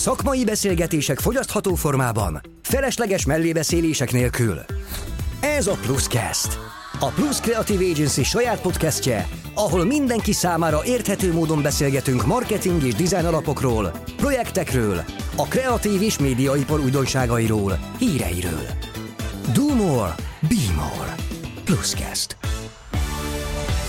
Szakmai beszélgetések fogyasztható formában, felesleges mellébeszélések nélkül. Ez a Pluscast. A Plus Creative Agency saját podcastje, ahol mindenki számára érthető módon beszélgetünk marketing és design alapokról, projektekről, a kreatív és médiaipar újdonságairól, híreiről. Do more, be more. Pluscast.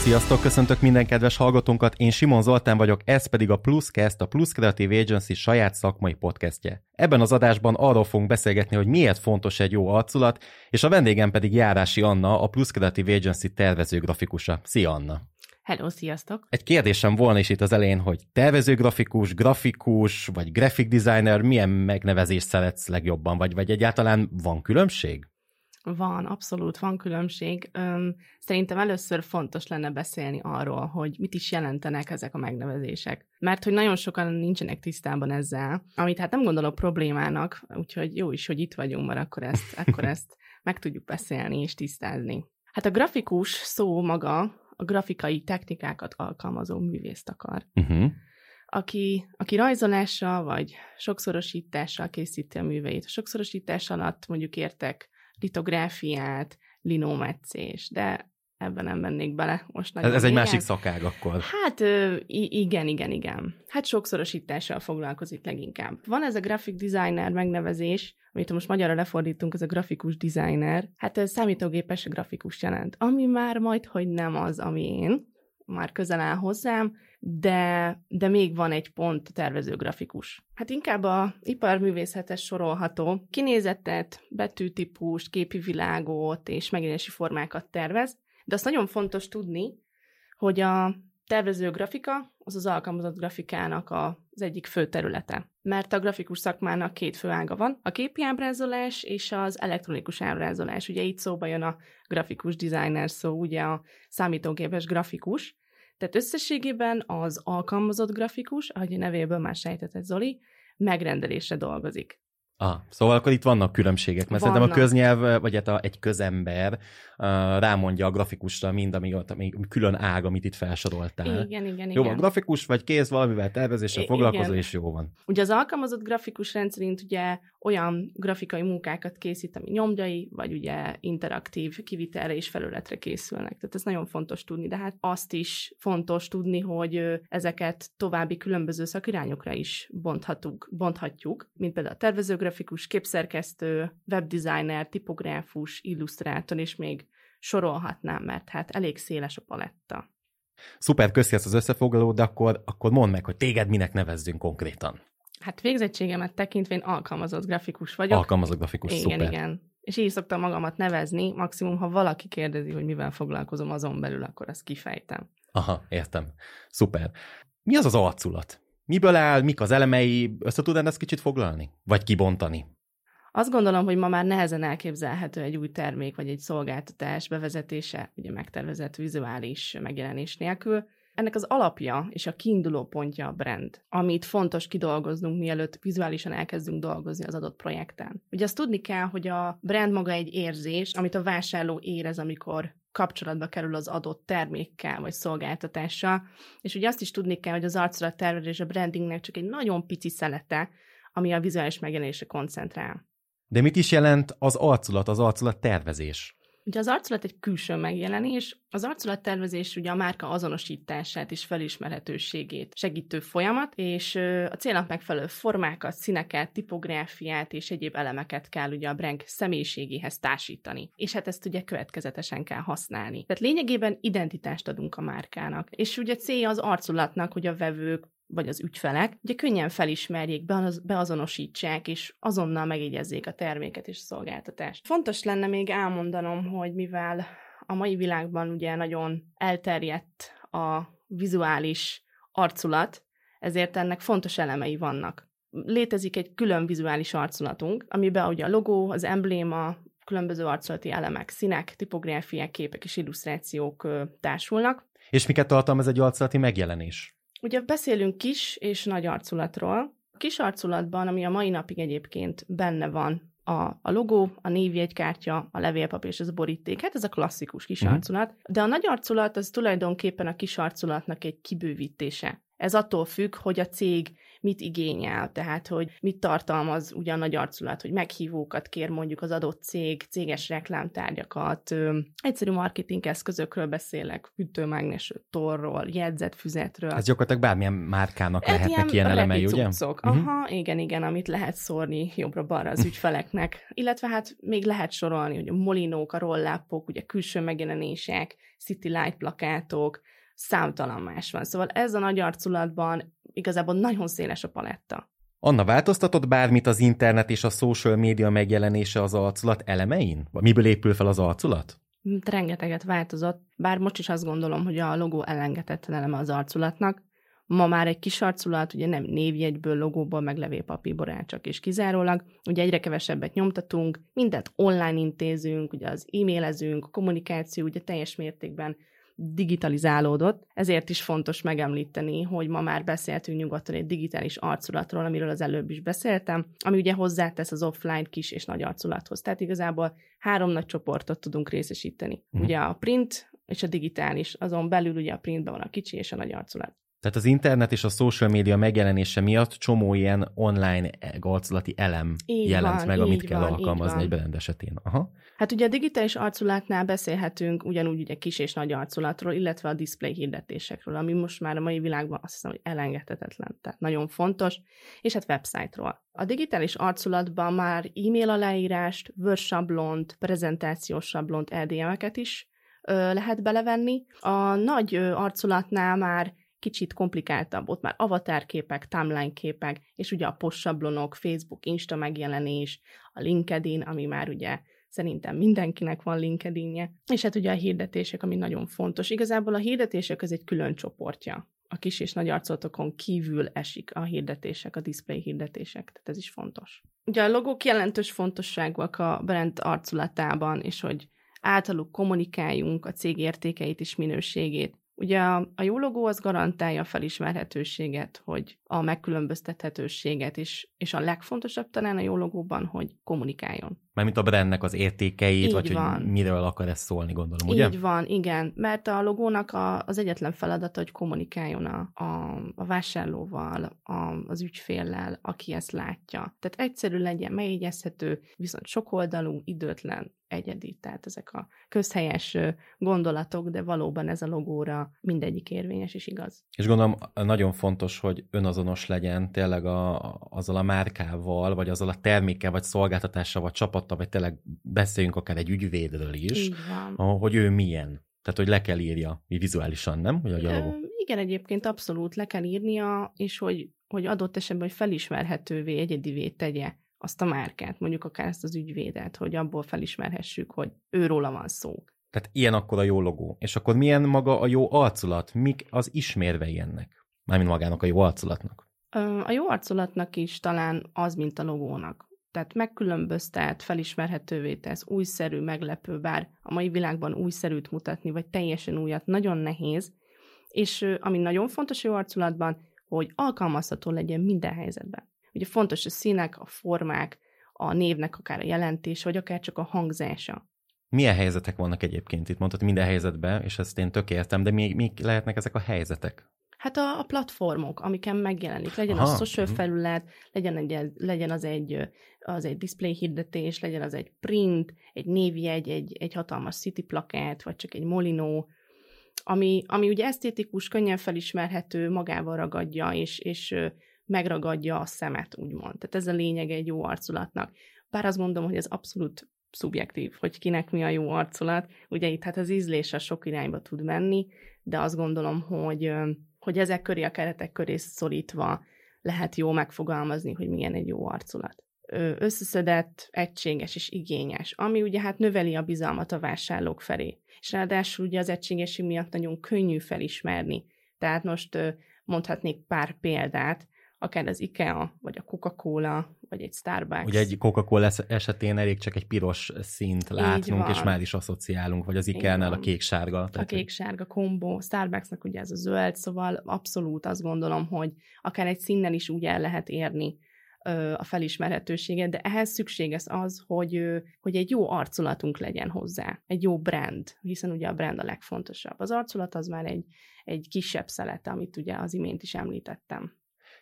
Sziasztok, köszöntök minden kedves hallgatónkat, én Simon Zoltán vagyok, ez pedig a Pluscast, a Plus Creative Agency saját szakmai podcastje. Ebben az adásban arról fogunk beszélgetni, hogy miért fontos egy jó arculat, és a vendégem pedig Járási Anna, a Plus Creative Agency tervező grafikusa. Szia Anna! Hello, sziasztok! Egy kérdésem volna is itt az elején, hogy tervezőgrafikus, grafikus, vagy graphic designer, milyen megnevezést szeretsz legjobban, vagy, vagy egyáltalán van különbség? Van, abszolút van különbség. Szerintem először fontos lenne beszélni arról, hogy mit is jelentenek ezek a megnevezések. Mert hogy nagyon sokan nincsenek tisztában ezzel, amit hát nem gondolok problémának, úgyhogy jó is, hogy itt vagyunk, mert akkor ezt, akkor ezt meg tudjuk beszélni és tisztázni. Hát a grafikus szó maga a grafikai technikákat alkalmazó művészt akar. Uh-huh aki, aki rajzolással vagy sokszorosítással készíti a műveit. A sokszorosítás alatt mondjuk értek litográfiát, linometszés, de ebben nem mennék bele most. Ez, ez egy másik szakág akkor. Hát igen, igen, igen. Hát sokszorosítással foglalkozik leginkább. Van ez a graphic designer megnevezés, amit most magyarra lefordítunk, ez a grafikus designer. Hát ez számítógépes grafikus jelent, ami már majd, hogy nem az, ami én, már közel áll hozzám, de, de még van egy pont a tervező grafikus. Hát inkább a iparművészetes sorolható. Kinézetet, betűtípust, képi világot és megjelenési formákat tervez, de azt nagyon fontos tudni, hogy a tervező grafika az az alkalmazott grafikának az egyik fő területe. Mert a grafikus szakmának két fő ága van, a képi ábrázolás és az elektronikus ábrázolás. Ugye itt szóba jön a grafikus designer szó, ugye a számítógépes grafikus, tehát összességében az alkalmazott grafikus, ahogy a nevéből már sejtetett Zoli, megrendelésre dolgozik. Ah, szóval akkor itt vannak különbségek, mert vannak. szerintem a köznyelv, vagy hát a, egy közember uh, rámondja a grafikusra mind, ami ami külön ág, amit itt felsoroltál. Igen, igen, Jó igen. van, grafikus vagy kész valamivel tervezéssel foglalkozó, és jó van. Ugye az alkalmazott grafikus rendszerint ugye olyan grafikai munkákat készít, ami nyomdai, vagy ugye interaktív kivitelre és felületre készülnek. Tehát ez nagyon fontos tudni, de hát azt is fontos tudni, hogy ezeket további különböző szakirányokra is bonthatunk, bonthatjuk, mint például a tervezőgrafikus, képszerkesztő, webdesigner, tipográfus, illusztrátor, és még sorolhatnám, mert hát elég széles a paletta. Szuper, köszi ezt az összefoglalót, de akkor, akkor mondd meg, hogy téged minek nevezzünk konkrétan. Hát végzettségemet tekintve én alkalmazott grafikus vagyok. Alkalmazott grafikus, igen, szuper. Igen, És így szoktam magamat nevezni, maximum, ha valaki kérdezi, hogy mivel foglalkozom azon belül, akkor azt kifejtem. Aha, értem. Szuper. Mi az az arculat? Miből áll, mik az elemei? Össze tudnád ezt kicsit foglalni? Vagy kibontani? Azt gondolom, hogy ma már nehezen elképzelhető egy új termék vagy egy szolgáltatás bevezetése, ugye megtervezett vizuális megjelenés nélkül. Ennek az alapja és a kiinduló pontja a brand, amit fontos kidolgoznunk, mielőtt vizuálisan elkezdünk dolgozni az adott projekten. Ugye azt tudni kell, hogy a brand maga egy érzés, amit a vásárló érez, amikor kapcsolatba kerül az adott termékkel vagy szolgáltatással, és ugye azt is tudni kell, hogy az arculat tervezés a brandingnek csak egy nagyon pici szelete, ami a vizuális megjelenésre koncentrál. De mit is jelent az arculat, az arculat tervezés? Ugye az arculat egy külső megjelenés, az arculattervezés ugye a márka azonosítását és felismerhetőségét segítő folyamat, és a célnak megfelelő formákat, színeket, tipográfiát és egyéb elemeket kell ugye a brand személyiségéhez társítani. És hát ezt ugye következetesen kell használni. Tehát lényegében identitást adunk a márkának. És ugye célja az arculatnak, hogy a vevők vagy az ügyfelek, ugye könnyen felismerjék, beazonosítsák, és azonnal megjegyezzék a terméket és a szolgáltatást. Fontos lenne még elmondanom, hogy mivel a mai világban ugye nagyon elterjedt a vizuális arculat, ezért ennek fontos elemei vannak. Létezik egy külön vizuális arculatunk, amiben ugye a logó, az embléma, különböző arculati elemek, színek, tipográfiák, képek és illusztrációk társulnak. És miket tartalmaz egy arculati megjelenés? Ugye beszélünk kis és nagy arculatról. A kis arculatban, ami a mai napig egyébként benne van, a, a logó, a névjegykártya, a levélpapír és ez a boríték. Hát ez a klasszikus kis uh-huh. arculat. De a nagy arculat az tulajdonképpen a kis arculatnak egy kibővítése. Ez attól függ, hogy a cég mit igényel, tehát hogy mit tartalmaz ugye a nagy arculat, hogy meghívókat kér mondjuk az adott cég, céges reklámtárgyakat, ö, egyszerű marketing eszközökről beszélek, hűtőmágnes torról, jegyzetfüzetről. Ez gyakorlatilag bármilyen márkának hát lehetnek ilyen, ilyen elemei, ugye? Cuccok. Uh-huh. Aha, igen, igen, amit lehet szórni jobbra-balra az ügyfeleknek. Illetve hát még lehet sorolni, hogy a molinók, a rollápok, ugye külső megjelenések, city light plakátok, számtalan más van. Szóval ez a nagy arculatban igazából nagyon széles a paletta. Anna, változtatott bármit az internet és a social média megjelenése az arculat elemein? Miből épül fel az arculat? Rengeteget változott, bár most is azt gondolom, hogy a logó elengedhetetlen eleme az arculatnak. Ma már egy kis arculat, ugye nem névjegyből, logóból, meg levélpapírból csak és kizárólag. Ugye egyre kevesebbet nyomtatunk, mindent online intézünk, ugye az e-mailezünk, a kommunikáció ugye teljes mértékben digitalizálódott, ezért is fontos megemlíteni, hogy ma már beszéltünk nyugodtan egy digitális arculatról, amiről az előbb is beszéltem, ami ugye hozzátesz az offline kis és nagy arculathoz. Tehát igazából három nagy csoportot tudunk részesíteni. Uh-huh. Ugye a print és a digitális, azon belül ugye a printben van a kicsi és a nagy arculat. Tehát az internet és a social media megjelenése miatt csomó ilyen online arculati elem így jelent van, meg, amit kell van, alkalmazni egy brand esetén. Aha. Hát ugye a digitális arculatnál beszélhetünk ugyanúgy ugye kis és nagy arculatról, illetve a display hirdetésekről, ami most már a mai világban azt hiszem, hogy elengedhetetlen, tehát nagyon fontos, és hát website-ról. A digitális arculatban már e-mail aláírást, Word sablont, prezentációs sablont, LDM-eket is ö, lehet belevenni. A nagy ö, arculatnál már kicsit komplikáltabb, ott már avatarképek, timeline képek, és ugye a postsablonok, Facebook, Insta megjelenés, a LinkedIn, ami már ugye szerintem mindenkinek van LinkedInje, és hát ugye a hirdetések, ami nagyon fontos. Igazából a hirdetések az egy külön csoportja. A kis és nagy arcolatokon kívül esik a hirdetések, a display hirdetések, tehát ez is fontos. Ugye a logók jelentős fontosságúak a brand arculatában, és hogy általuk kommunikáljunk a cég értékeit és minőségét, Ugye a, a jó logó az garantálja a felismerhetőséget, hogy a megkülönböztethetőséget is, és a legfontosabb talán a jó logóban, hogy kommunikáljon. Mármint a brandnek az értékeit, Így vagy van. hogy miről akar ez szólni, gondolom, ugye? Így van, igen. Mert a logónak a, az egyetlen feladata, hogy kommunikáljon a, a, a vásárlóval, a, az ügyféllel, aki ezt látja. Tehát egyszerű legyen, megjegyezhető, viszont sokoldalú, időtlen, egyedi, tehát ezek a közhelyes gondolatok, de valóban ez a logóra mindegyik érvényes és igaz. És gondolom nagyon fontos, hogy önazonos legyen tényleg a, azzal a márkával, vagy azzal a termékkel, vagy szolgáltatással, vagy csapattal, vagy tényleg beszéljünk akár egy ügyvédről is, hogy ő milyen. Tehát, hogy le kell írja vizuálisan, nem? Hogy a logó. Igen, egyébként abszolút le kell írnia, és hogy, hogy adott esetben, hogy felismerhetővé, egyedivé tegye azt a márkát, mondjuk akár ezt az ügyvédet, hogy abból felismerhessük, hogy őróla van szó. Tehát ilyen akkor a jó logó. És akkor milyen maga a jó arculat? Mik az ismérvei ennek? Mármint magának a jó arculatnak. A jó arculatnak is talán az, mint a logónak. Tehát megkülönböztet, felismerhetővé tesz, újszerű, meglepő, bár a mai világban újszerűt mutatni, vagy teljesen újat nagyon nehéz, és ami nagyon fontos jó arculatban, hogy alkalmazható legyen minden helyzetben. Ugye fontos a színek, a formák, a névnek akár a jelentés, vagy akár csak a hangzása. Milyen helyzetek vannak egyébként itt? Mondtad minden helyzetben, és ezt én tökértem, de még, még lehetnek ezek a helyzetek? Hát a, a platformok, amiken megjelenik. Legyen Aha. a social uh-huh. felület, legyen, egy, legyen az egy, az egy display hirdetés, legyen az egy print, egy névjegy, egy, egy hatalmas city plakát, vagy csak egy molinó, ami, ami ugye esztétikus, könnyen felismerhető, magával ragadja, és, és megragadja a szemet, úgymond. Tehát ez a lényeg egy jó arculatnak. Bár azt mondom, hogy ez abszolút szubjektív, hogy kinek mi a jó arculat. Ugye itt hát az ízlése sok irányba tud menni, de azt gondolom, hogy, hogy ezek köré, a keretek köré szorítva lehet jó megfogalmazni, hogy milyen egy jó arculat. Összeszedett, egységes és igényes, ami ugye hát növeli a bizalmat a vásárlók felé. És ráadásul ugye az egységesség miatt nagyon könnyű felismerni. Tehát most mondhatnék pár példát, akár az IKEA, vagy a Coca-Cola, vagy egy Starbucks. Ugye egy Coca-Cola esetén elég csak egy piros színt látnunk, és már is asszociálunk, vagy az IKEA-nál a kék-sárga. A kék-sárga kombó, Starbucksnak ugye ez a zöld, szóval abszolút azt gondolom, hogy akár egy színnel is úgy el lehet érni a felismerhetőséget, de ehhez szükséges az, hogy, hogy egy jó arculatunk legyen hozzá, egy jó brand, hiszen ugye a brand a legfontosabb. Az arculat az már egy, egy kisebb szelete, amit ugye az imént is említettem.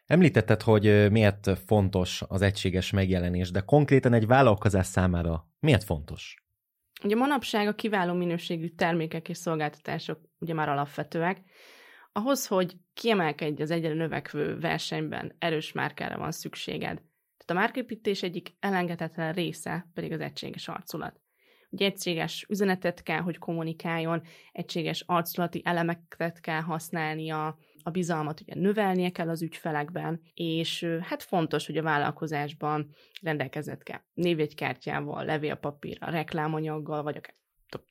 Említetted, hogy miért fontos az egységes megjelenés, de konkrétan egy vállalkozás számára miért fontos? Ugye manapság a kiváló minőségű termékek és szolgáltatások ugye már alapvetőek. Ahhoz, hogy kiemelkedj az egyre növekvő versenyben, erős márkára van szükséged. Tehát a márképítés egyik elengedhetetlen része pedig az egységes arculat. Ugye egységes üzenetet kell, hogy kommunikáljon, egységes arculati elemeket kell használnia, a bizalmat ugye növelnie kell az ügyfelekben, és hát fontos, hogy a vállalkozásban rendelkezett kell névjegykártyával, levélpapírral, reklámanyaggal, vagy akár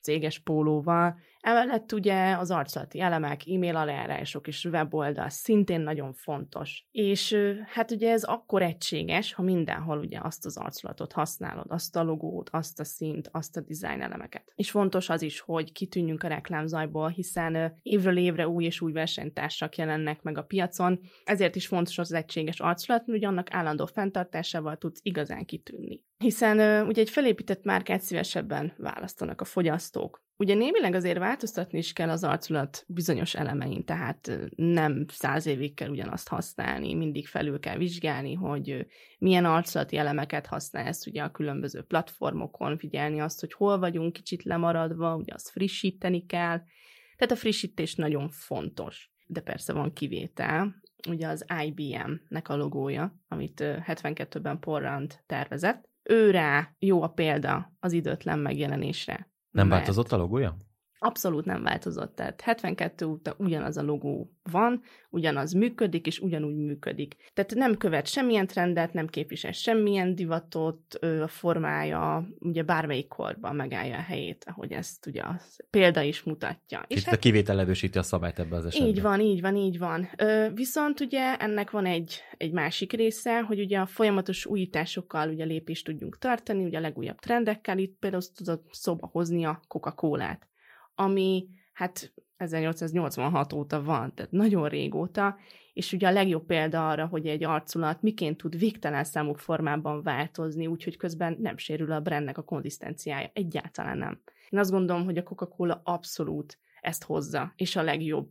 céges pólóval. Emellett ugye az arculati elemek, e-mail aláírások és weboldal szintén nagyon fontos. És hát ugye ez akkor egységes, ha mindenhol ugye azt az arculatot használod, azt a logót, azt a szint, azt a design elemeket. És fontos az is, hogy kitűnjünk a reklámzajból, hiszen évről évre új és új versenytársak jelennek meg a piacon, ezért is fontos az egységes arculat, hogy annak állandó fenntartásával tudsz igazán kitűnni. Hiszen ugye egy felépített márkát szívesebben választanak a fogyasztók. Ugye némileg azért változtatni is kell az arculat bizonyos elemein, tehát nem száz évig kell ugyanazt használni, mindig felül kell vizsgálni, hogy milyen arculati elemeket használsz ugye a különböző platformokon, figyelni azt, hogy hol vagyunk kicsit lemaradva, ugye azt frissíteni kell. Tehát a frissítés nagyon fontos. De persze van kivétel, ugye az IBM-nek a logója, amit 72-ben Porrand tervezett. Ő jó a példa az időtlen megjelenésre nem mert... változott a logója? Abszolút nem változott, tehát 72 óta ugyanaz a logó van, ugyanaz működik, és ugyanúgy működik. Tehát nem követ semmilyen trendet, nem képvisel semmilyen divatot, a formája ugye bármelyik korban megállja a helyét, ahogy ezt ugye a példa is mutatja. És hát, a kivétel erősíti a szabályt ebbe az esetben. Így van, így van, így van. Viszont ugye ennek van egy, egy másik része, hogy ugye a folyamatos újításokkal ugye lépést tudjunk tartani, ugye a legújabb trendekkel, itt például tudod szóba hozni a Coca-Colát ami hát 1886 óta van, tehát nagyon régóta, és ugye a legjobb példa arra, hogy egy arculat miként tud végtelen számú formában változni, úgyhogy közben nem sérül a brandnek a konzisztenciája. Egyáltalán nem. Én azt gondolom, hogy a Coca-Cola abszolút ezt hozza, és a legjobb,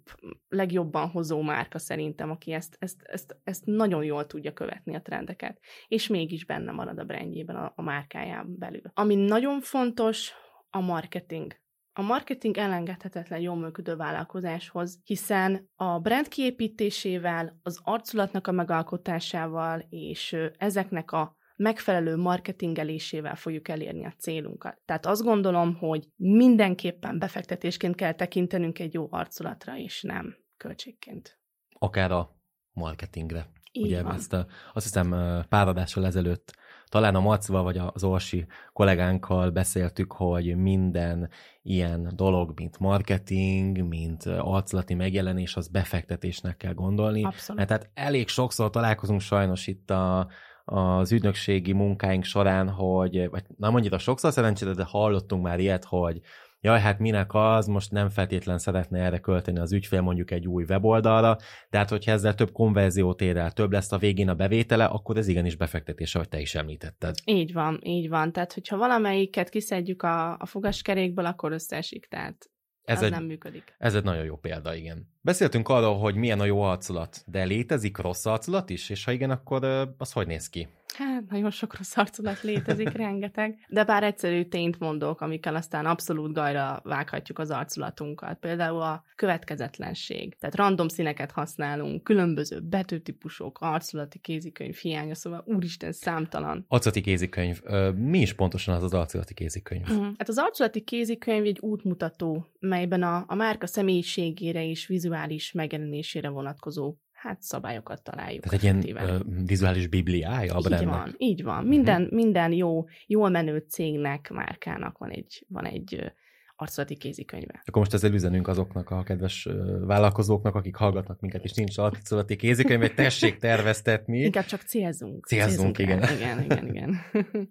legjobban hozó márka szerintem, aki ezt, ezt, ezt, ezt nagyon jól tudja követni a trendeket, és mégis benne marad a brandjében, a, a márkáján belül. Ami nagyon fontos, a marketing. A marketing elengedhetetlen jól működő vállalkozáshoz, hiszen a brand kiépítésével, az arculatnak a megalkotásával és ezeknek a megfelelő marketingelésével fogjuk elérni a célunkat. Tehát azt gondolom, hogy mindenképpen befektetésként kell tekintenünk egy jó arculatra, és nem költségként. Akár a marketingre. Így Ugye van. ezt a, azt hiszem pár adással ezelőtt talán a Macva vagy az Orsi kollégánkkal beszéltük, hogy minden ilyen dolog, mint marketing, mint arculati megjelenés, az befektetésnek kell gondolni. Abszolút. Mert tehát elég sokszor találkozunk sajnos itt a, az ügynökségi munkáink során, hogy, vagy nem annyira sokszor szerencsére, de hallottunk már ilyet, hogy jaj, hát minek az, most nem feltétlen szeretne erre költeni az ügyfél mondjuk egy új weboldalra, de hát hogyha ezzel több konverziót ér el, több lesz a végén a bevétele, akkor ez igenis befektetés, ahogy te is említetted. Így van, így van. Tehát, hogyha valamelyiket kiszedjük a, a fogaskerékből, akkor összeesik, tehát ez az egy, nem működik. Ez egy nagyon jó példa, igen. Beszéltünk arról, hogy milyen a jó arculat, de létezik rossz arculat is, és ha igen, akkor az hogy néz ki? Hát, nagyon sok rossz arculat létezik, rengeteg. De bár egyszerű tényt mondok, amikkel aztán abszolút gajra vághatjuk az arculatunkat. Például a következetlenség. Tehát random színeket használunk, különböző betűtípusok, arculati kézikönyv hiánya, szóval úristen számtalan. Arculati kézikönyv. Mi is pontosan az az arculati kézikönyv? Uh-huh. Hát az arculati kézikönyv egy útmutató, melyben a, a márka személyiségére és vizuális megjelenésére vonatkozó hát szabályokat találjuk. Tehát egy ilyen uh, vizuális bibliája a Így van, így van. Minden, uh-huh. minden jó, jól menő cégnek, márkának van egy, van egy arculati kézikönyve. Akkor most ezzel üzenünk azoknak a kedves vállalkozóknak, akik hallgatnak minket, és nincs arculati kézikönyv, hogy tessék terveztetni. Inkább csak célzunk. Célzunk, célzunk igen. Igen, igen, igen.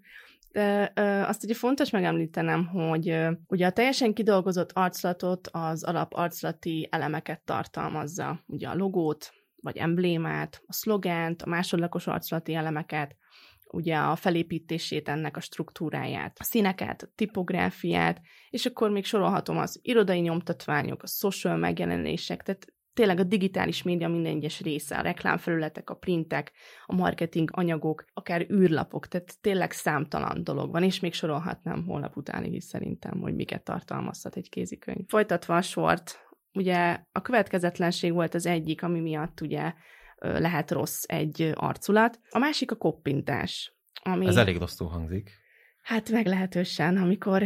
De ö, azt ugye fontos megemlítenem, hogy ö, ugye a teljesen kidolgozott arculatot az alap arculati elemeket tartalmazza. Ugye a logót, vagy emblémát, a szlogent, a másodlagos arculati elemeket, ugye a felépítését ennek a struktúráját, a színeket, a tipográfiát, és akkor még sorolhatom az irodai nyomtatványok, a social megjelenések, tehát tényleg a digitális média minden egyes része, a reklámfelületek, a printek, a marketing anyagok, akár űrlapok, tehát tényleg számtalan dolog van, és még sorolhatnám holnap utánig is szerintem, hogy miket tartalmazhat egy kézikönyv. Folytatva a sort, ugye a következetlenség volt az egyik, ami miatt ugye lehet rossz egy arculat. A másik a koppintás. Ami... Ez elég rosszul hangzik. Hát meglehetősen, amikor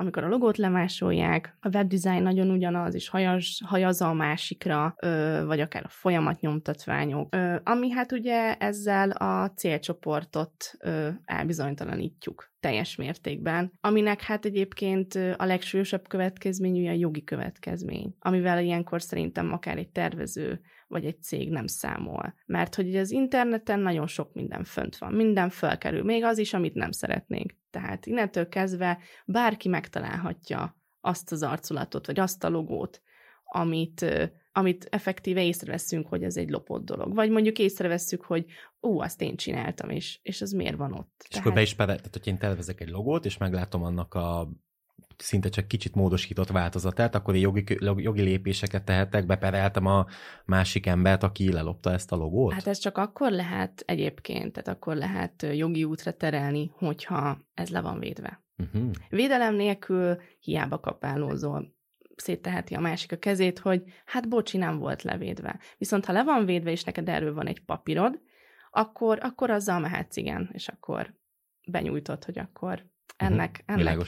amikor a logót lemásolják, a webdesign nagyon ugyanaz, és hajaz, hajazza a másikra, ö, vagy akár a folyamat nyomtatványok, ö, ami hát ugye ezzel a célcsoportot ö, elbizonytalanítjuk teljes mértékben, aminek hát egyébként a legsúlyosabb következményű a jogi következmény, amivel ilyenkor szerintem akár egy tervező vagy egy cég nem számol. Mert hogy az interneten nagyon sok minden fönt van, minden felkerül, még az is, amit nem szeretnénk. Tehát innentől kezdve bárki megtalálhatja azt az arculatot, vagy azt a logót, amit, amit effektíve észreveszünk, hogy ez egy lopott dolog. Vagy mondjuk észrevesszük, hogy ó, azt én csináltam, és, és az miért van ott. És Tehát... akkor be is tehát hogy én tervezek egy logót, és meglátom annak a szinte csak kicsit módosított változatát, akkor én jogi, jogi lépéseket tehetek, bepereltem a másik embert, aki lelopta ezt a logót? Hát ez csak akkor lehet egyébként, tehát akkor lehet jogi útra terelni, hogyha ez le van védve. Uh-huh. Védelem nélkül hiába kapálózol szétteheti a másik a kezét, hogy hát bocsi, nem volt levédve. Viszont ha le van védve, és neked erről van egy papírod, akkor, akkor azzal mehetsz, igen, és akkor benyújtod, hogy akkor ennek, uh-huh. ennek,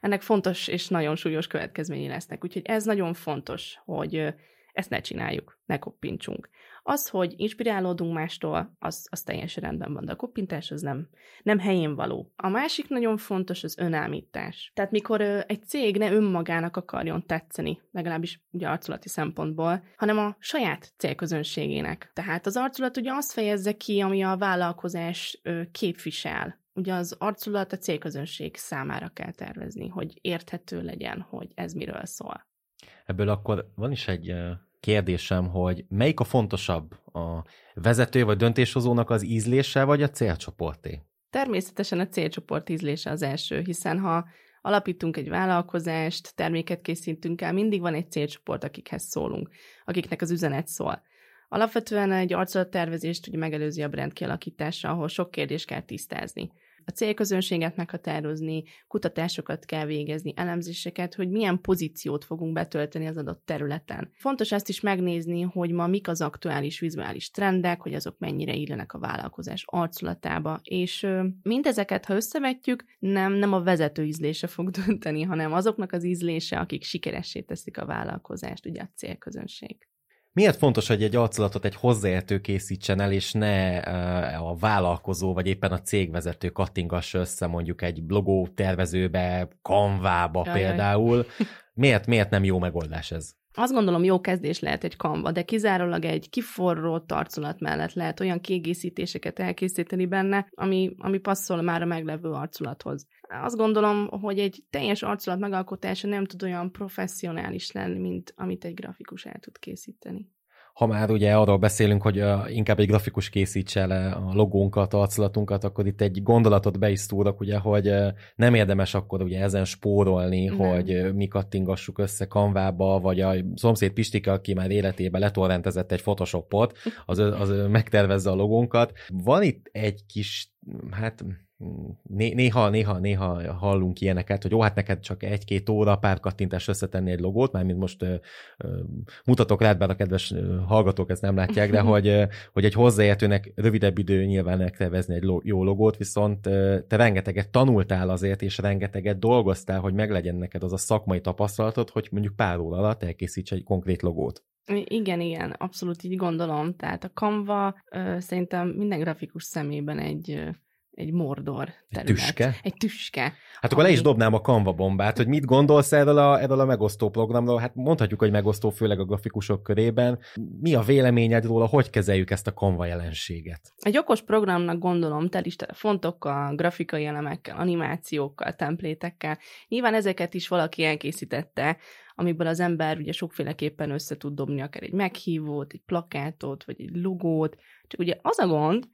ennek fontos és nagyon súlyos következményei lesznek. Úgyhogy ez nagyon fontos, hogy ezt ne csináljuk, ne koppintsunk. Az, hogy inspirálódunk mástól, az, az teljesen rendben van, de a koppintás az nem, nem helyén való. A másik nagyon fontos az önállítás. Tehát mikor egy cég ne önmagának akarjon tetszeni, legalábbis ugye arculati szempontból, hanem a saját célközönségének. Tehát az arculat ugye azt fejezze ki, ami a vállalkozás képvisel ugye az arculat a célközönség számára kell tervezni, hogy érthető legyen, hogy ez miről szól. Ebből akkor van is egy kérdésem, hogy melyik a fontosabb, a vezető vagy döntéshozónak az ízlése, vagy a célcsoporté? Természetesen a célcsoport ízlése az első, hiszen ha alapítunk egy vállalkozást, terméket készítünk el, mindig van egy célcsoport, akikhez szólunk, akiknek az üzenet szól. Alapvetően egy arculattervezést ugye megelőzi a brand kialakítása, ahol sok kérdést kell tisztázni a célközönséget meghatározni, kutatásokat kell végezni, elemzéseket, hogy milyen pozíciót fogunk betölteni az adott területen. Fontos ezt is megnézni, hogy ma mik az aktuális vizuális trendek, hogy azok mennyire illenek a vállalkozás arculatába, és mindezeket, ha összevetjük, nem, nem a vezető ízlése fog dönteni, hanem azoknak az ízlése, akik sikeressé teszik a vállalkozást, ugye a célközönség. Miért fontos, hogy egy arculatot egy hozzáértő készítsen el, és ne a vállalkozó, vagy éppen a cégvezető kattingassa össze mondjuk egy logó tervezőbe, kanvába például. Miért, miért nem jó megoldás ez? Azt gondolom, jó kezdés lehet egy kanva, de kizárólag egy kiforró arculat mellett lehet olyan kiegészítéseket elkészíteni benne, ami, ami passzol már a meglevő arculathoz. Azt gondolom, hogy egy teljes arculat megalkotása nem tud olyan professzionális lenni, mint amit egy grafikus el tud készíteni ha már ugye arról beszélünk, hogy inkább egy grafikus készítse le a logónkat, arculatunkat, akkor itt egy gondolatot be is szúrok, ugye, hogy nem érdemes akkor ugye ezen spórolni, nem. hogy mi kattingassuk össze kanvába, vagy a szomszéd Pistike, aki már életében letorrentezett egy Photoshopot, az, az megtervezze a logónkat. Van itt egy kis, hát néha, néha, néha hallunk ilyeneket, hogy jó, hát neked csak egy-két óra pár kattintás összetenni egy logót, már mint most ö, ö, mutatok rád, bár a kedves hallgatók ezt nem látják, de hogy, hogy egy hozzáértőnek rövidebb idő nyilván megtervezni egy lo, jó logót, viszont ö, te rengeteget tanultál azért, és rengeteget dolgoztál, hogy meglegyen neked az a szakmai tapasztalatod, hogy mondjuk pár óra alatt elkészíts egy konkrét logót. Igen, igen, abszolút így gondolom. Tehát a Canva ö, szerintem minden grafikus szemében egy egy mordor terület. Egy tüske? Egy tüske. Hát akkor ami... le is dobnám a Canva bombát, hogy mit gondolsz erről a, erről a megosztó programról? Hát mondhatjuk, hogy megosztó, főleg a grafikusok körében. Mi a véleményed róla, hogy kezeljük ezt a Canva jelenséget? Egy okos programnak gondolom, tel is tele fontokkal, grafikai elemekkel, animációkkal, templétekkel. Nyilván ezeket is valaki elkészítette, amiből az ember ugye sokféleképpen össze tud dobni akár egy meghívót, egy plakátot, vagy egy logót. Csak ugye az a gond,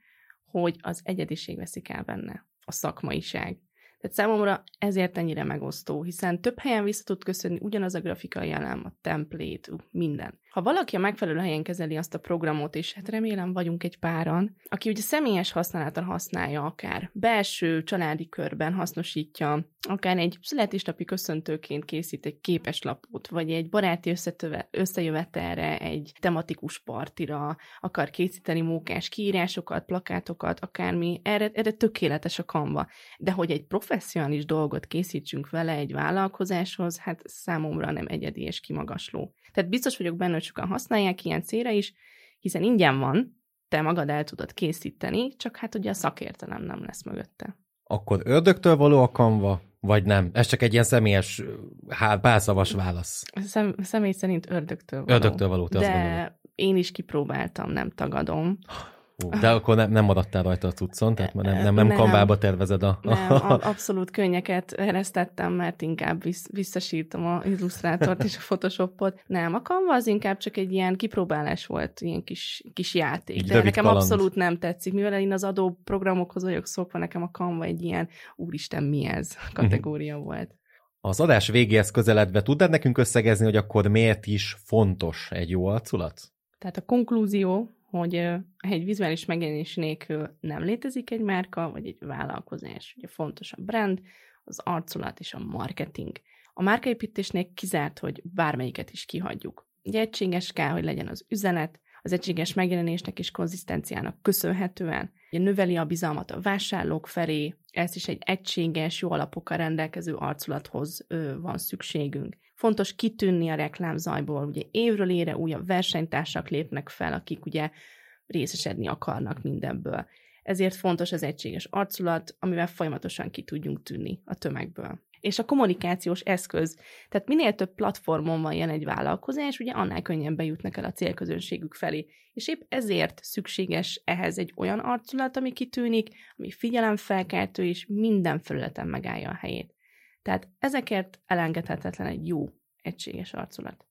hogy az egyediség veszik el benne, a szakmaiság. Tehát számomra ezért ennyire megosztó, hiszen több helyen vissza tud köszönni ugyanaz a grafikai elem, a template, minden. Ha valaki a megfelelő helyen kezeli azt a programot, és hát remélem vagyunk egy páran, aki ugye személyes használatra használja akár belső, családi körben hasznosítja, akár egy születésnapi köszöntőként készít egy képeslapot, vagy egy baráti összetöve, összejövetelre, egy tematikus partira, akar készíteni mókás kiírásokat, plakátokat, akármi, erre, erre tökéletes a kanva. De hogy egy professzionális dolgot készítsünk vele egy vállalkozáshoz, hát számomra nem egyedi és kimagasló. Tehát biztos vagyok benne, hogy sokan használják ilyen célra is, hiszen ingyen van, te magad el tudod készíteni, csak hát ugye a szakértelem nem lesz mögötte. Akkor ördögtől való a kanva, vagy nem? Ez csak egy ilyen személyes, hát pálszavas válasz. Szem, személy szerint ördögtől való. Ördögtől való, te De én is kipróbáltam, nem tagadom. De akkor nem, nem maradtál rajta a cuccon, tehát nem, nem, nem, nem kanvába tervezed a... Nem, abszolút könnyeket eresztettem, mert inkább vissz, visszasírtam a illusztrátort és a Photoshopot. Nem, a kanva az inkább csak egy ilyen kipróbálás volt, ilyen kis, kis játék. Így De nekem kaland. abszolút nem tetszik, mivel én az adó programokhoz vagyok szokva, nekem a kanva egy ilyen úristen mi ez kategória volt. Az adás végéhez közeledve tudnád nekünk összegezni, hogy akkor miért is fontos egy jó arculat? Tehát a konklúzió, hogy egy vizuális megjelenés nélkül nem létezik egy márka, vagy egy vállalkozás. Ugye fontos a brand, az arculat és a marketing. A márkaépítésnél kizárt, hogy bármelyiket is kihagyjuk. Ugye egységes kell, hogy legyen az üzenet, az egységes megjelenésnek és konzisztenciának köszönhetően. Ugye növeli a bizalmat a vásárlók felé, ez is egy egységes, jó alapokkal rendelkező arculathoz ö, van szükségünk. Fontos kitűnni a reklámzajból, ugye évről ére újabb versenytársak lépnek fel, akik ugye részesedni akarnak mindenből. Ezért fontos az egységes arculat, amivel folyamatosan ki tudjunk tűnni a tömegből. És a kommunikációs eszköz, tehát minél több platformon van jelen egy vállalkozás, ugye annál könnyebben jutnak el a célközönségük felé. És épp ezért szükséges ehhez egy olyan arculat, ami kitűnik, ami figyelemfelkeltő, és minden felületen megállja a helyét. Tehát ezekért elengedhetetlen egy jó, egységes arculat.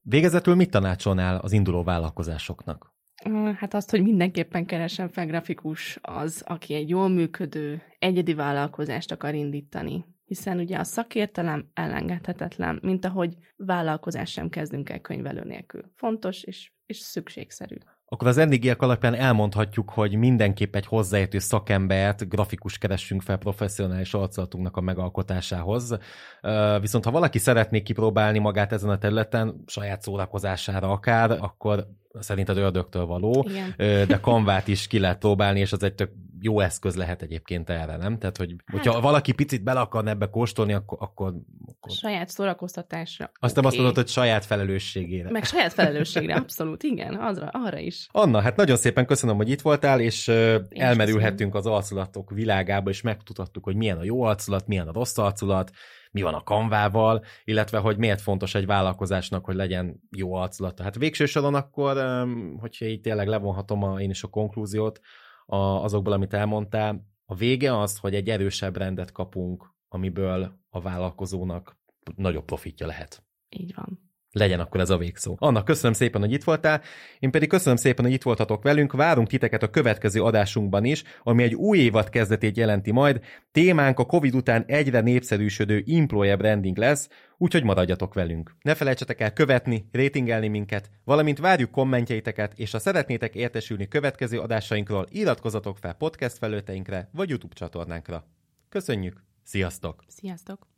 Végezetül mit tanácsolnál az induló vállalkozásoknak? Hát azt, hogy mindenképpen keresen fel grafikus az, aki egy jól működő, egyedi vállalkozást akar indítani. Hiszen ugye a szakértelem elengedhetetlen, mint ahogy vállalkozás sem kezdünk el könyvelő nélkül. Fontos és, és szükségszerű akkor az eddigiek alapján elmondhatjuk, hogy mindenképp egy hozzáértő szakembert, grafikus keressünk fel professzionális arculatunknak a megalkotásához. Viszont ha valaki szeretné kipróbálni magát ezen a területen, saját szórakozására akár, akkor szerinted ördögtől való, Igen. de kanvát is ki lehet próbálni, és az egy tök jó eszköz lehet egyébként erre, nem? Tehát, hogy hát, hogyha valaki picit bele akar ebbe kóstolni, akkor... akkor, akkor... Saját szórakoztatásra. Azt okay. nem azt mondod, hogy saját felelősségére. Meg saját felelősségre, abszolút, igen, azra, arra is. Anna, hát nagyon szépen köszönöm, hogy itt voltál, és Én elmerülhettünk az arculatok világába, és megtudhattuk, hogy milyen a jó arculat, milyen a rossz arculat, mi van a kanvával, illetve hogy miért fontos egy vállalkozásnak, hogy legyen jó arculata. Hát végső soron akkor, hogyha így tényleg levonhatom a, én is a konklúziót a, azokból, amit elmondtál, a vége az, hogy egy erősebb rendet kapunk, amiből a vállalkozónak nagyobb profitja lehet. Így van legyen akkor ez a végszó. Anna, köszönöm szépen, hogy itt voltál. Én pedig köszönöm szépen, hogy itt voltatok velünk. Várunk titeket a következő adásunkban is, ami egy új évad kezdetét jelenti majd. Témánk a Covid után egyre népszerűsödő employer branding lesz, úgyhogy maradjatok velünk. Ne felejtsetek el követni, rétingelni minket, valamint várjuk kommentjeiteket, és ha szeretnétek értesülni következő adásainkról, iratkozatok fel podcast felőteinkre vagy YouTube csatornánkra. Köszönjük! Sziasztok! Sziasztok!